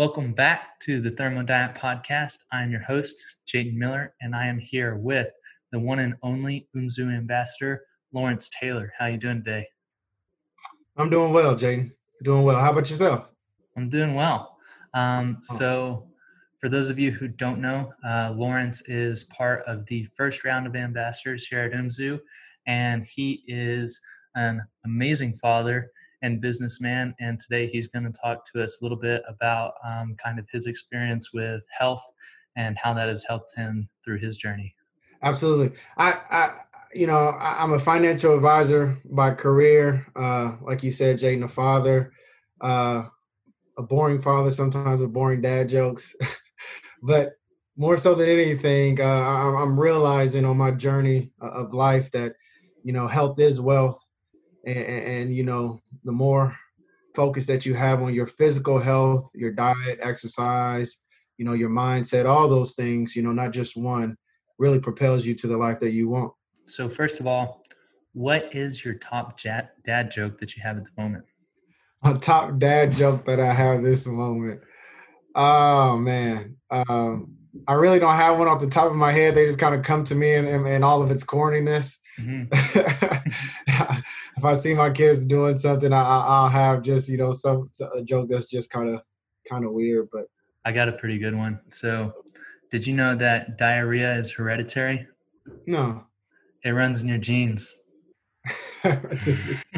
Welcome back to the Thermodiet Podcast. I'm your host, Jaden Miller, and I am here with the one and only UMZU ambassador, Lawrence Taylor. How are you doing today? I'm doing well, Jaden. Doing well. How about yourself? I'm doing well. Um, so, for those of you who don't know, uh, Lawrence is part of the first round of ambassadors here at UMZU, and he is an amazing father and businessman. And today he's going to talk to us a little bit about um, kind of his experience with health and how that has helped him through his journey. Absolutely. I, I you know, I, am a financial advisor by career. Uh, like you said, Jaden, a father, uh, a boring father, sometimes with boring dad jokes. but more so than anything, uh, I'm realizing on my journey of life that, you know, health is wealth and, and you know the more focus that you have on your physical health your diet exercise you know your mindset all those things you know not just one really propels you to the life that you want. So first of all what is your top dad joke that you have at the moment? A top dad joke that i have this moment. Oh man. Um I really don't have one off the top of my head. They just kind of come to me in, in, in all of its corniness. Mm-hmm. if I see my kids doing something, I, will have just you know some a joke that's just kind of kind of weird. But I got a pretty good one. So, did you know that diarrhea is hereditary? No. It runs in your genes. that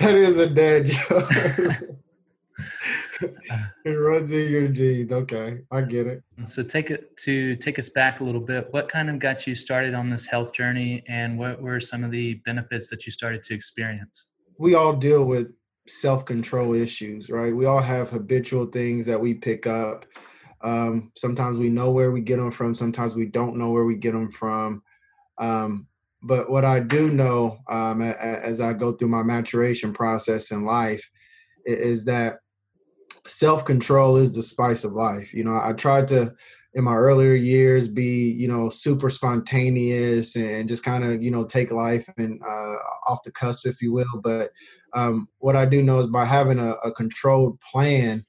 is a dead joke. it runs in your genes. Okay, I get it. So take it to take us back a little bit. What kind of got you started on this health journey, and what were some of the benefits that you started to experience? We all deal with self-control issues, right? We all have habitual things that we pick up. Um, sometimes we know where we get them from. Sometimes we don't know where we get them from. Um, but what I do know um, as I go through my maturation process in life is that self control is the spice of life. You know, I tried to in my earlier years be you know super spontaneous and just kind of you know take life and uh, off the cusp if you will but um, what i do know is by having a, a, controlled plan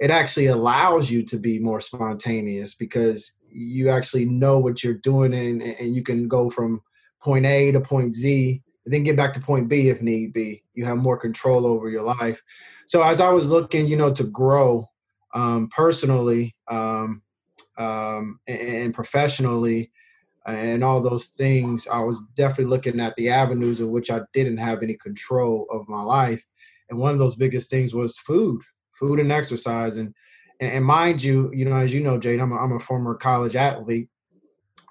it actually allows you to be more spontaneous because you actually know what you're doing and, and you can go from point a to point z and then get back to point B if need be. You have more control over your life. So as I was looking, you know, to grow um, personally um, um, and, and professionally and all those things, I was definitely looking at the avenues in which I didn't have any control of my life. And one of those biggest things was food, food and exercise. And and, mind you, you know, as you know, Jade, I'm a, I'm a former college athlete.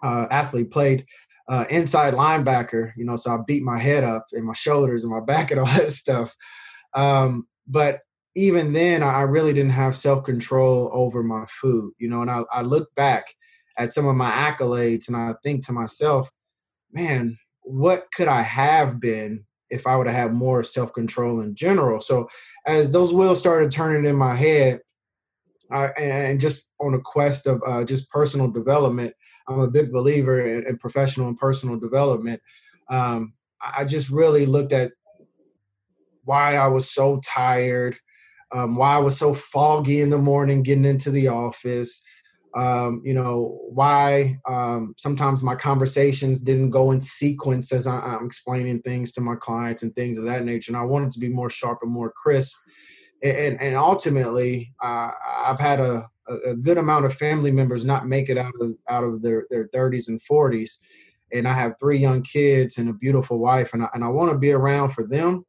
Uh, athlete played uh, inside linebacker, you know, so I beat my head up and my shoulders and my back and all that stuff. Um, but even then, I really didn't have self control over my food, you know, and I, I look back at some of my accolades and I think to myself, man, what could I have been if I would have had more self control in general? So as those wheels started turning in my head, I, and just on a quest of uh, just personal development, I'm a big believer in, in professional and personal development. Um, I just really looked at why I was so tired, um, why I was so foggy in the morning getting into the office. Um, you know why um, sometimes my conversations didn't go in sequence as I, am explaining things to my clients and things of that nature. And I wanted to be more sharp and more crisp. And, and ultimately, uh, I've had a, a, a, good amount of family members not make it out of out of their their 30s and 40s and i have three young kids and a beautiful wife and i, and I want to be around for them.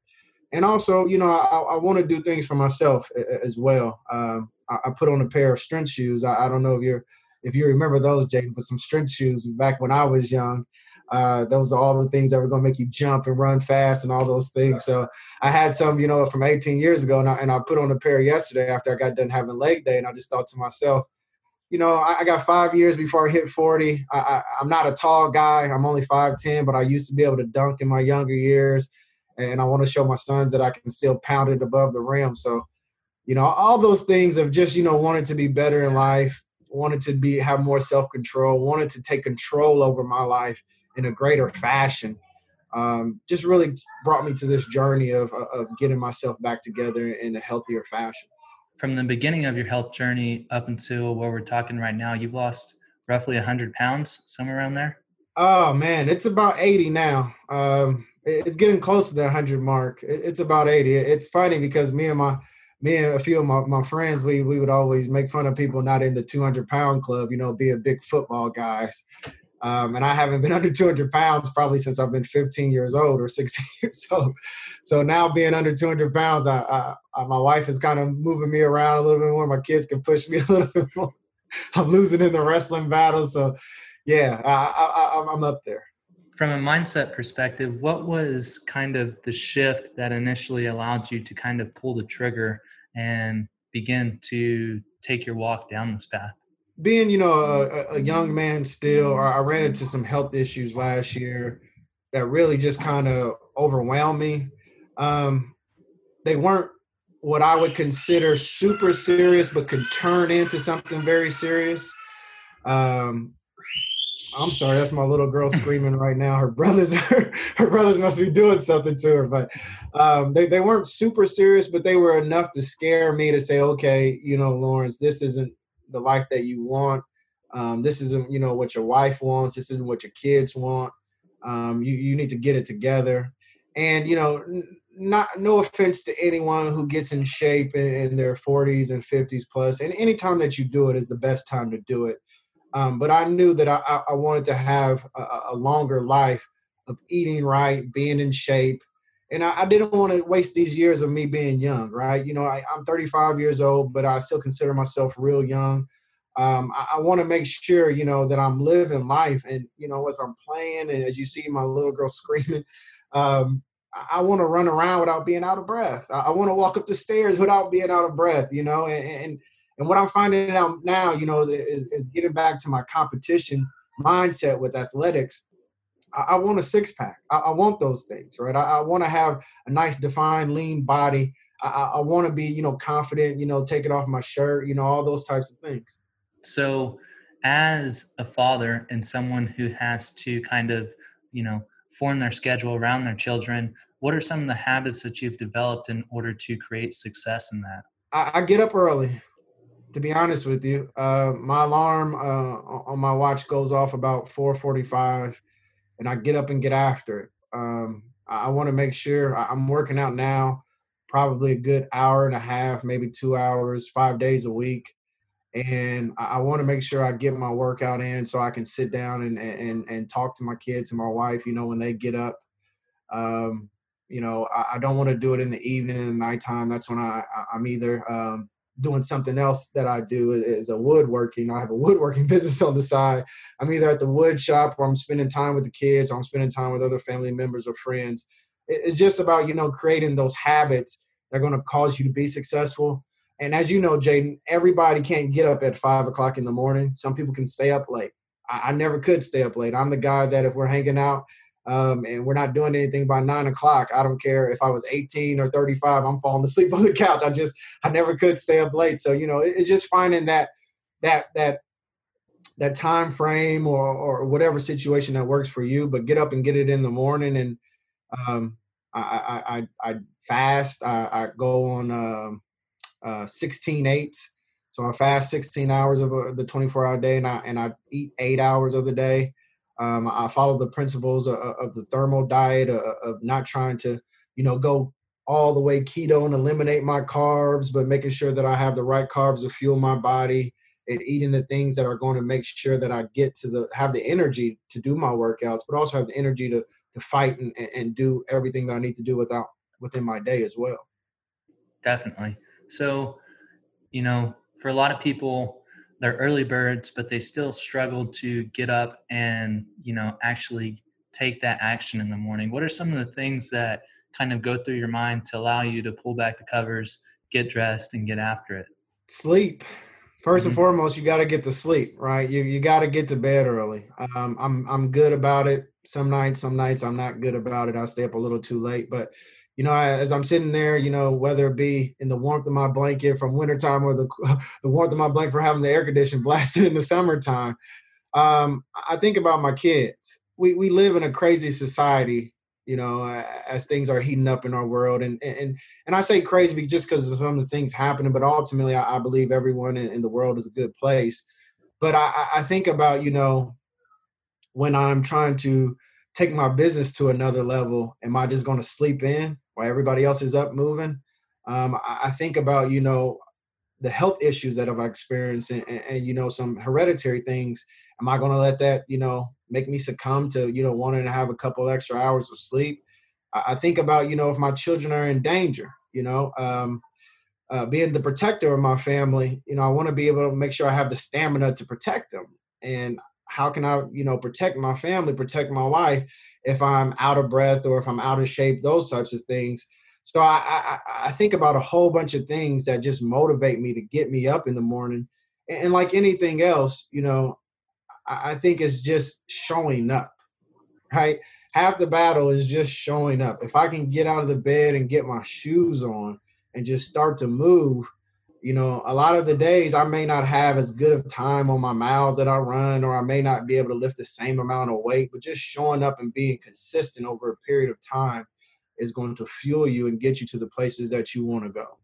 And also you know i, I want to do things for myself as well. Um, I, I, put on a pair of strength shoes. I, I, don't know if you're if you remember those jake but some strength shoes back when i was young uh, those are all the things that were going to make you jump and run fast and all those things. So I had some, you know, from 18 years ago, and I, and I put on a pair yesterday after I got done having leg day, and I just thought to myself, you know, I, I got five years before I hit 40. I, I'm not a tall guy. I'm only 5'10", but I used to be able to dunk in my younger years, and I want to show my sons that I can still pound it above the rim. So, you know, all those things of just, you know, wanted to be better in life, wanted to be have more self control, wanted to take control over my life in a greater fashion. um, just really brought me to this journey of, of getting myself back together in a healthier fashion. From the beginning of your health journey up until where we're talking right now, you've lost roughly 100 pounds, somewhere around there? Oh, man, it's about 80 now. Um, it's getting close to the 100 mark. It's about 80. It's funny because me and my me and a few of my, my friends, we we would always make fun of people not in the 200 pound club, you know, being big football guys. Um, and I haven't been under 200 pounds probably since I've been 15 years old or 16 years old. So now being under 200 pounds, I, I, I, my wife is kind of moving me around a little bit more. My kids can push me a little bit more. I'm losing in the wrestling battle. So yeah, I, I'm up there. From a mindset perspective, what was kind of the shift that initially allowed you to kind of pull the trigger and begin to take your walk down this path? Being you know a, a, young man still i ran into some health issues last year that really just kind of overwhelmed me. Um, they weren't what i would consider super serious but could turn into something very serious. Um, i'm sorry that's my little girl screaming right now. Her brothers her, her brothers must be doing something to her but um, they, they weren't super serious but they were enough to scare me to say okay you know lawrence this isn't the life that you want. Um, this isn't you know what your wife wants. This isn't what your kids want. Um, you you need to get it together. And you know, not no offense to anyone who gets in shape in, in their 40s and 50s plus. and any time that you do it is the best time to do it. Um, but I knew that I, I wanted to have a, a, longer life of eating right, being in shape, and I, I, didn't want to waste these years of me being young, right? You know, I, am 35 years old, but I still consider myself real young. Um, I, I want to make sure, you know, that I'm living life, and you know, as I'm playing, and as you see my little girl screaming, um, I, I want to run around without being out of breath. I, want to walk up the stairs without being out of breath, you know, and, and and what I'm finding out now, you know, is, is getting back to my competition mindset with athletics I, I want a six pack. I, I, want those things, right? I, I want to have a nice, defined, lean body. I, want to be, you know, confident. You know, take it off my shirt. You know, all those types of things. So, as a father and someone who has to kind of, you know, form their schedule around their children, what are some of the habits that you've developed in order to create success in that? I, I get up early. To be honest with you, uh, my alarm uh, on my watch goes off about 4:45 and I get up and get after it. Um, I, I want to make sure I, I'm working out now, probably a good hour and a half, maybe two hours, five days a week. And I, I want to make sure I get my workout in so I can sit down and, and, and talk to my kids and my wife, you know, when they get up. Um, you know, I, I don't want to do it in the evening and the nighttime. That's when I, I am either um, doing something else that I do is a woodworking. I have a woodworking business on the side. I'm either at the wood shop or I'm spending time with the kids or I'm spending time with other family members or friends. It's just about, you know, creating those habits that are going to cause you to be successful. And as you know, Jaden, everybody can't get up at five o'clock in the morning. Some people can stay up late. I, I never could stay up late. I'm the guy that if we're hanging out um, and we're not doing anything by nine o'clock. I don't care if I was 18 or 35, I'm falling asleep on the couch. I just, I never could stay up late. So, you know, it's just finding that, that, that, that time frame or, or whatever situation that works for you, but get up and get it in the morning. And, um, I, I, I, I fast, I, I go on, um, uh, 16 eights. So I fast 16 hours of a, the 24 hour day and I, and I eat eight hours of the day. Um, I follow the principles of, of the thermodiet of, of not trying to, you know, go all the way keto and eliminate my carbs, but making sure that I have the right carbs to fuel my body and eating the things that are going to make sure that I get to the have the energy to do my workouts, but also have the energy to to fight and, and do everything that I need to do without within my day as well. Definitely. So, you know, for a lot of people, they're early birds, but they still struggle to get up and you know actually take that action in the morning. What are some of the things that kind of go through your mind to allow you to pull back the covers, get dressed, and get after it? Sleep. 1st mm-hmm. and foremost, you got to get to sleep, right? You you got to get to bed early. Um, I'm I'm good about it. Some nights, some nights I'm not good about it. I stay up a little too late, but you know, as I'm sitting there, you know, whether it be in the warmth of my blanket from wintertime or the the warmth of my blanket for having the air condition blasted in the summertime, um, I think about my kids. We we live in a crazy society you know, as things are heating up in our world. And and and I say crazy just because of some of the things happening, but ultimately, I, I believe everyone in, in, the world is a good place. But I, I think about you know when I'm trying to take my business to another level, am I just going to sleep in while everybody else is up moving? Um, I, I, think about you know the health issues that I've experienced and, and, and you know some hereditary things. Am I going to let that you know make me succumb to you know wanting to have a couple extra hours of sleep? I, I think about you know if my children are in danger, you know. Um, uh, being the protector of my family, you know, I want to be able to make sure I have the stamina to protect them. And how can I, you know, protect my family, protect my wife if I'm out of breath or if I'm out of shape, those types of things. So I, I, I think about a whole bunch of things that just motivate me to get me up in the morning. And, and like anything else, you know, I, I think it's just showing up, right? Half the battle is just showing up. If I can get out of the bed and get my shoes on and just start to move, you know, a lot of the days I may not have as good of time on my miles that I run, or I may not be able to lift the same amount of weight, but just showing up and being consistent over a period of time is going to fuel you and get you to the places that you want to go.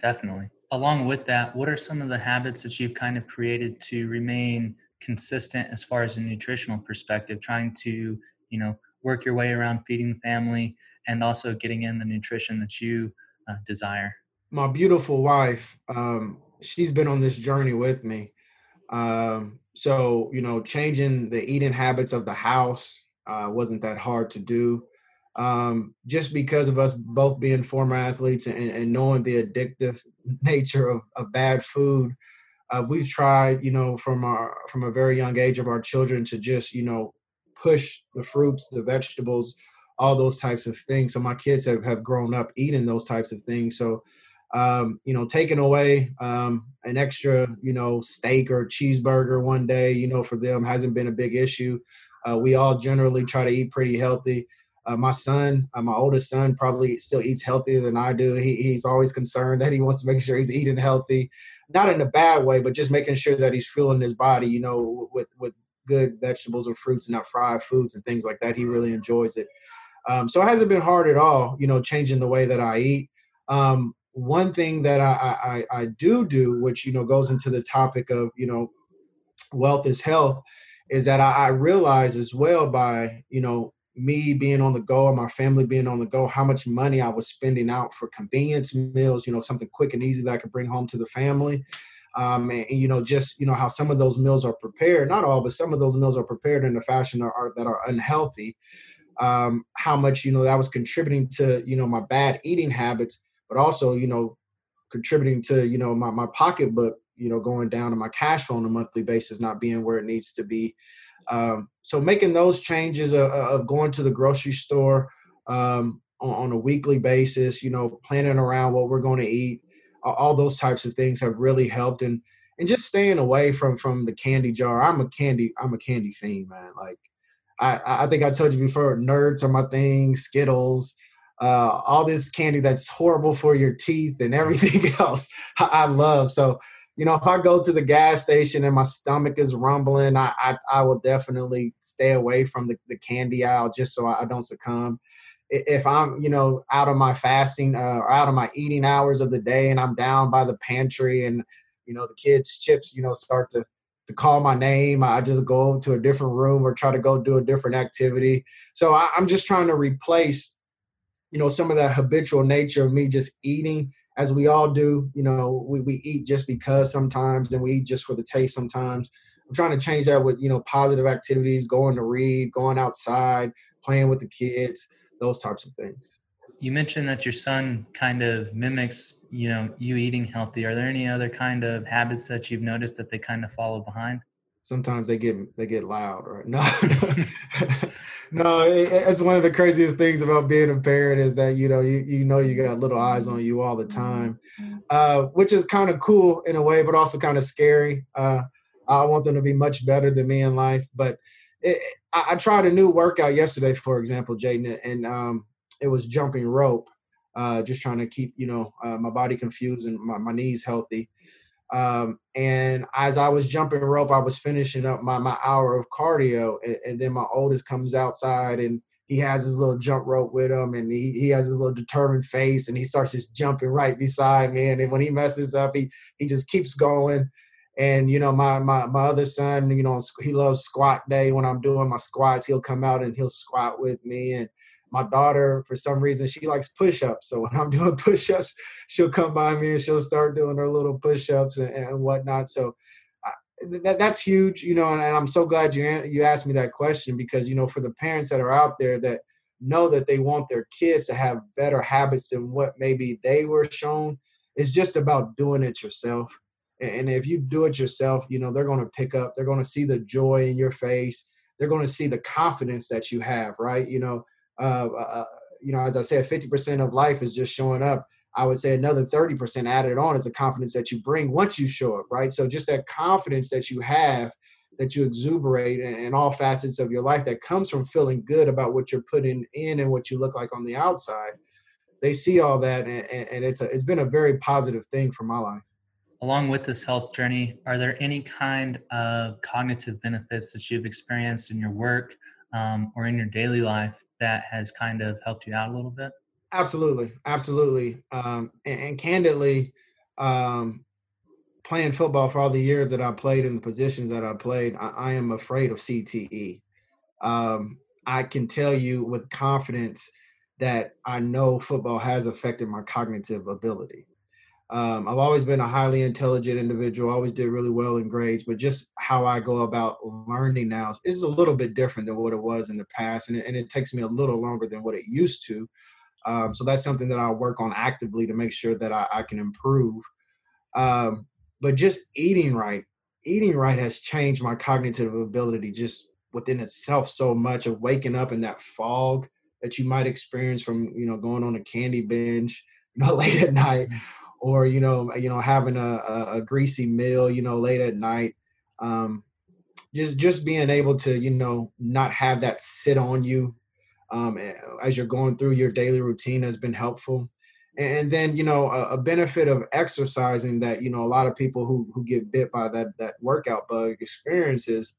Definitely. Along with that, what are some of the habits that you've kind of created to remain consistent as far as a nutritional perspective, trying to, you know, work your way around feeding the family and also getting in the nutrition that you uh, desire? My beautiful wife, um, she's been on this journey with me. Um, so you know, changing the eating habits of the house uh, wasn't that hard to do. Um, just because of us both being former athletes and, and knowing the addictive nature of, of bad food, uh, we've tried, you know, from our from a very young age of our children to just, you know, push the fruits, the vegetables, all those types of things. So my kids have, have grown up eating those types of things. So um, you know, taking away um, an extra, you know, steak or cheeseburger one day, you know, for them hasn't been a big issue. Uh, we all generally try to eat pretty healthy. Uh, my son, uh, my oldest son, probably still eats healthier than I do. He, he's always concerned that he wants to make sure he's eating healthy, not in a bad way, but just making sure that he's fueling his body, you know, with with good vegetables or fruits and not fried foods and things like that. He really enjoys it. Um, so it hasn't been hard at all, you know, changing the way that I eat. Um, one thing that I, I, I do do, which you know goes into the topic of you know wealth is health, is that I, I realize as well by you know me being on the go and my family being on the go, how much money I was spending out for convenience meals, you know, something quick and easy that I could bring home to the family. Um, and, and, you know, just you know how some of those meals are prepared, not all, but some of those meals are prepared in a fashion are, are, that are unhealthy. Um, how much you know that was contributing to you know my bad eating habits but also you know contributing to you know my, my pocketbook you know going down to my cash flow on a monthly basis not being where it needs to be. Um, so making those changes of, of, going to the grocery store um, on, on, a weekly basis you know planning around what we're going to eat all those types of things have really helped. And and just staying away from from the candy jar. I'm a candy i'm a candy fiend man. Like i i think i told you before nerds are my thing skittles uh, all this candy that's horrible for your teeth and everything else I love. So, you know, if I go to the gas station and my stomach is rumbling, I I, I will definitely stay away from the, the candy aisle just so I don't succumb. If I'm, you know, out of my fasting uh, or out of my eating hours of the day and I'm down by the pantry and, you know, the kids' chips, you know, start to to call my name. I just go to a different room or try to go do a different activity. So I, am just trying to replace you know some of that habitual nature of me just eating as we all do you know we, we eat just because sometimes and we eat just for the taste sometimes. I'm trying to change that with you know positive activities going to read going outside playing with the kids those types of things. You mentioned that your son kind of mimics you know you eating healthy. Are there any other kind of habits that you've noticed that they kind of follow behind sometimes they get they get loud right? No no. It, it's one of the craziest things about being a parent is that you know you you know you got little eyes on you all the time uh, which is kind of cool in a way but also kind of scary uh, i want them to be much better than me in life but it, I, I, tried a new workout yesterday for example jaden and um, it was jumping rope uh, just trying to keep you know uh, my body confused and my, my knees healthy um, and as I was jumping rope, I was finishing up my, my hour of cardio. And, and, then my oldest comes outside and he has his little jump rope with him and he, he has his little determined face and he starts just jumping right beside me. And when he messes up, he, he just keeps going. And, you know, my, my, my other son, you know, he loves squat day. When I'm doing my squats, he'll come out and he'll squat with me. And my daughter, for some reason, she likes push-ups. So when I'm doing push-ups, she'll come by me and she'll start doing her little push-ups and, and whatnot. So that, that's huge, you know, and, and, I'm so glad you you asked me that question because you know for the parents that are out there that know that they want their kids to have better habits than what maybe they were shown, it's just about doing it yourself. And, and if you do it yourself, you know they're going to pick up. They're going to see the joy in your face. They're going to see the confidence that you have, right? You know, uh, uh, uh you know, as I said, 50% of life is just showing up I would say another 30% added on is the confidence that you bring once you show up, right? So just that confidence that you have, that you exuberate in, in all facets of your life that comes from feeling good about what you're putting in and what you look like on the outside. They see all that, and, and it's a, it's been a very positive thing for my life. Along with this health journey, are there any kind of cognitive benefits that you've experienced in your work um, or in your daily life that has kind of helped you out a little bit? Absolutely, absolutely. Um, and, and, candidly, um, playing football for all the years that I played in the positions that I played, I, I am afraid of CTE. Um, I can tell you with confidence that I know football has affected my cognitive ability. Um, I've always been a highly intelligent individual, always did really well in grades, but just how I go about learning now is a little bit different than what it was in the past. And it, and it takes me a little longer than what it used to. Um, so that's something that I'll work on actively to make sure that I, I can improve. Um, but just eating right, eating right has changed my cognitive ability just within itself so much of waking up in that fog that you might experience from you know going on a candy binge you know late at night mm. Or you know you know having a, a, greasy meal you know late at night um, just just being able to you know not have that sit on you um, as you're going through your daily routine has been helpful. And then, you know, a, a, benefit of exercising that, you know, a lot of people who, who get bit by that, that workout bug experiences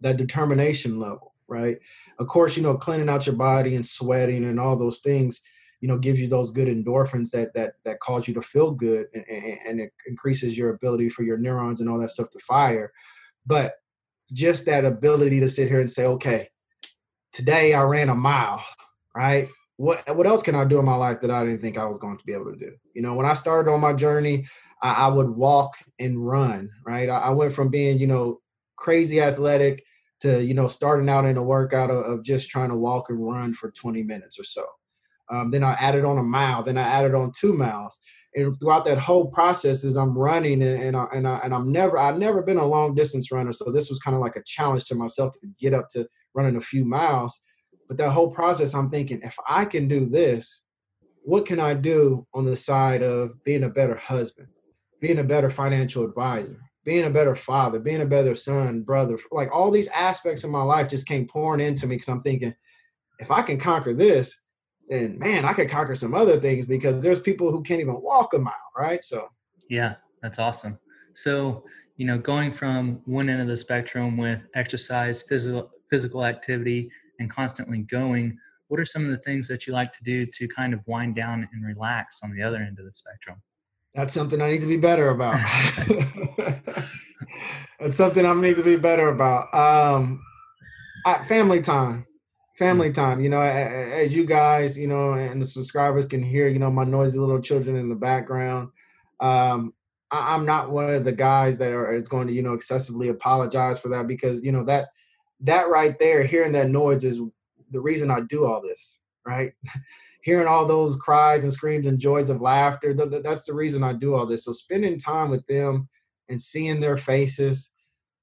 that determination level, right? Of course, you know, cleaning out your body and sweating and all those things, you know, gives you those good endorphins that, that, that cause you to feel good and, and, and it increases your ability for your neurons and all that stuff to fire. But just that ability to sit here and say, okay, today I ran a mile, right? What what else can I do in my life that I didn't think I was going to be able to do? You know, when I started on my journey, I, I would walk and run, right? I, I, went from being, you know, crazy athletic to, you know, starting out in a workout of, of just trying to walk and run for 20 minutes or so. Um, then I added on a mile. Then I added on two miles. And throughout that whole process, as I'm running and and, I, and, I, and I'm never I've never been a long distance runner, so this was kind of like a challenge to myself to get up to running a few miles. But that whole process, I'm thinking, if I can do this, what can I do on the side of being a better husband, being a better financial advisor, being a better father, being a better son, brother? Like all these aspects of my life just came pouring into me because I'm thinking, if I can conquer this, then man, I could conquer some other things because there's people who can't even walk a mile, right? So, yeah, that's awesome. So, you know, going from one end of the spectrum with exercise, physical physical activity and constantly going, what are some of the things that you like to do to kind of wind down and relax on the other end of the spectrum? That's something I need to be better about. That's something I need to be better about. Um, family time, family mm. time. You know, as you guys, you know, and the subscribers can hear, you know, my noisy little children in the background. Um, I, am not one of the guys that are is going to, you know, excessively apologize for that because you know that that right there, hearing that noise is the reason I do all this, right? hearing all those cries and screams and joys of laughter, th- th- that's the reason I do all this. So spending time with them and seeing their faces,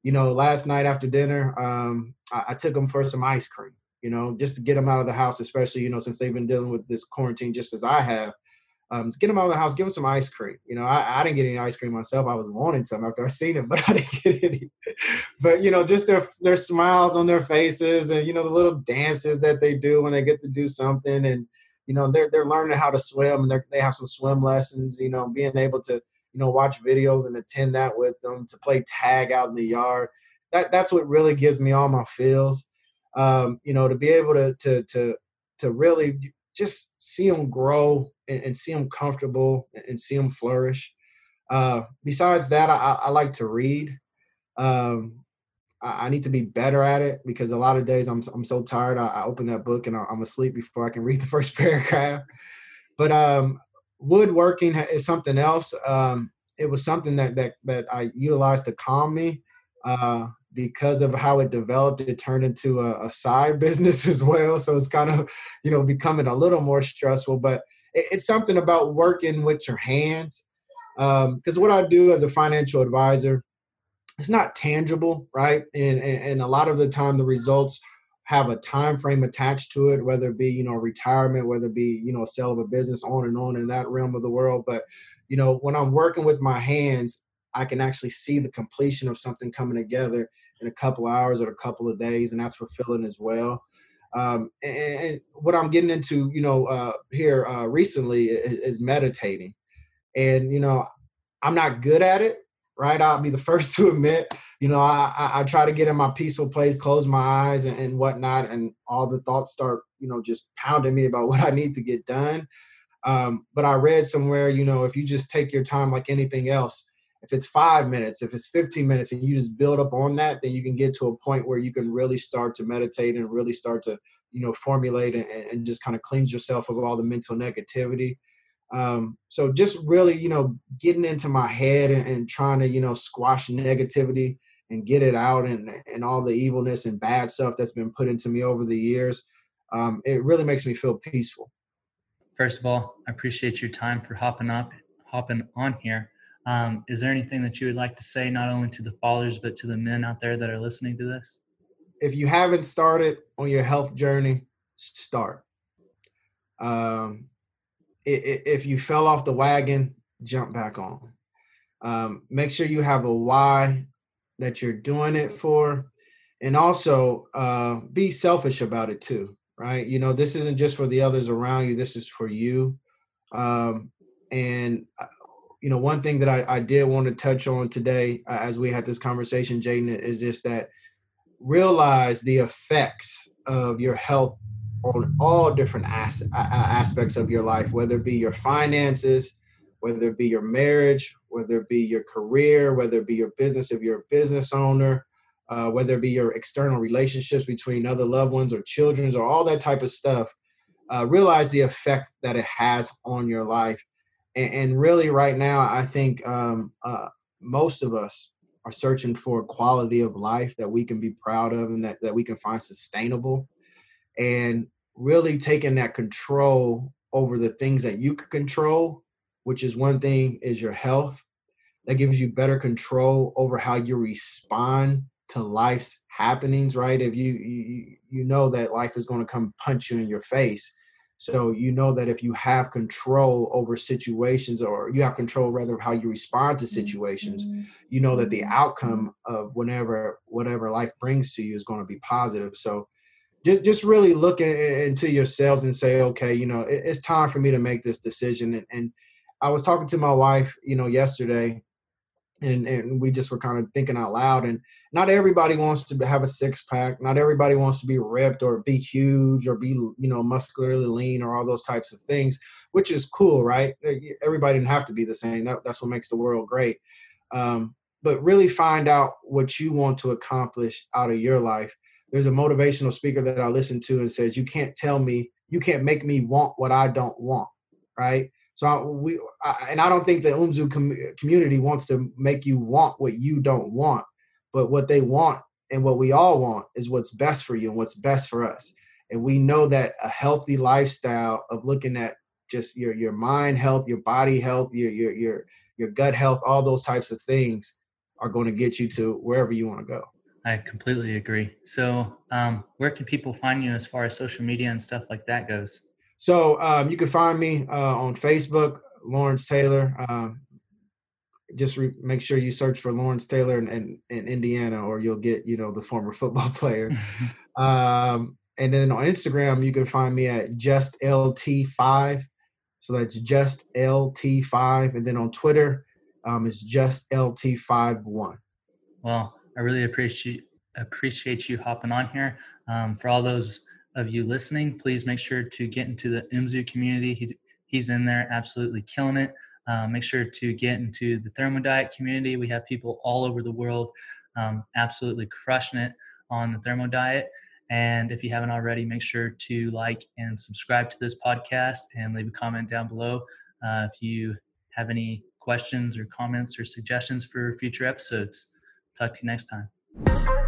you know, last night after dinner, um, I-, I took them for some ice cream, you know, just to get them out of the house, especially, you know, since they've been dealing with this quarantine just as I have um, get them out of the house, give them some ice cream. You know, I, I didn't get any ice cream myself. I was wanting some after I seen it, but I didn't get any. but you know, just their their smiles on their faces, and you know the little dances that they do when they get to do something, and you know they're they're learning how to swim, and they they have some swim lessons. You know, being able to you know watch videos and attend that with them, to play tag out in the yard. That that's what really gives me all my feels. Um, you know, to be able to to to to really just see them grow and, and see them comfortable and see them flourish. Uh, besides that, I, I like to read. Um, I, I, need to be better at it because a lot of days I'm I'm so tired. I, I open that book and I, am asleep before I can read the first paragraph. But um, woodworking is something else. Um, it was something that that that I utilized to calm me. Uh, because of how it developed, it turned into a, a, side business as well. So it's kind of, you know, becoming a little more stressful. But it, it's something about working with your hands. Because um, what I do as a financial advisor, it's not tangible, right? And, and, and a lot of the time, the results have a time frame attached to it, whether it be you know retirement, whether it be you know sale of a business, on and on in that realm of the world. But you know, when I'm working with my hands, I can actually see the completion of something coming together in a couple hours or a couple of days, and that's fulfilling as well. Um, and, and, what I'm getting into, you know, uh, here uh, recently is, is meditating, and you know, I'm not good at it, right? I'll be the first to admit. You know, I, I, try to get in my peaceful place, close my eyes and, and, whatnot, and all the thoughts start, you know, just pounding me about what I need to get done. Um, but I read somewhere, you know, if you just take your time like anything else, if it's five minutes, if it's 15 minutes, and you just build up on that, then you can get to a point where you can really start to meditate and really start to, you know, formulate and, and just kind of cleanse yourself of all the mental negativity. Um, so just really, you know, getting into my head and, and trying to, you know, squash negativity and get it out and and all the evilness and bad stuff that's been put into me over the years. Um, it really makes me feel peaceful. First of all, I appreciate your time for hopping up, hopping on here. Um, is there anything that you would like to say, not only to the fathers, but to the men out there that are listening to this? If you haven't started on your health journey, start. Um, if you fell off the wagon, jump back on. Um, make sure you have a why that you're doing it for. And also uh, be selfish about it too, right? You know, this isn't just for the others around you, this is for you. Um, and uh, you know, one thing that I, I did want to touch on today uh, as we had this conversation, Jaden, is just that realize the effects of your health on all different as- aspects of your life, whether it be your finances, whether it be your marriage, whether it be your career, whether it be your business if you're a business owner, uh, whether it be your external relationships between other loved ones or children's or all that type of stuff. Uh, realize the effect that it has on your life and, and really right now i think um, uh, most of us are searching for a quality of life that we can be proud of and that, that we can find sustainable. And really taking that control over the things that you can control which is one thing is your health. That gives you better control over how you respond to life's happenings right? If you you, you know that life is going to come punch you in your face so you know that if you have control over situations or you have control rather of how you respond to situations, mm-hmm. you know that the outcome of whenever whatever life brings to you is going to be positive. So just just really look into yourselves and say, okay, you know, it's time for me to make this decision. And, and I was talking to my wife, you know, yesterday, and and we just were kind of thinking out loud and not everybody wants to have a six pack not everybody wants to be ripped or be huge or be you know muscularly lean or all those types of things which is cool right? Everybody didn't have to be the same. That, that's what makes the world great. Um, but really find out what you want to accomplish out of your life. There's a motivational speaker that i listen to and says you can't tell me you can't make me want what i don't want right? So I, we, I, and I don't think the UMZU com- community wants to make you want what you don't want, but what they want and what we all want is what's best for you and what's best for us. And we know that a healthy lifestyle of looking at just your your mind health, your body health, your your your your gut health, all those types of things are going to get you to wherever you want to go. I completely agree. So, um, where can people find you as far as social media and stuff like that goes? So um, you can find me uh, on Facebook, Lawrence Taylor. Um, just re- make sure you search for Lawrence Taylor in, in, in, Indiana, or you'll get you know the former football player. um, and then on Instagram, you can find me at just lt5. So that's just lt5, and then on Twitter, um, it's just lt51. Well, I really appreciate appreciate you hopping on here. Um, for all those of you listening, please make sure to get into the Umzu community. He's, he's in there absolutely killing it. Uh, make sure to get into the thermodiet community. We have people all over the world um, absolutely crushing it on the thermodiet. And if you haven't already, make sure to like and subscribe to this podcast and leave a comment down below uh, if you have any questions or comments or suggestions for future episodes. Talk to you next time.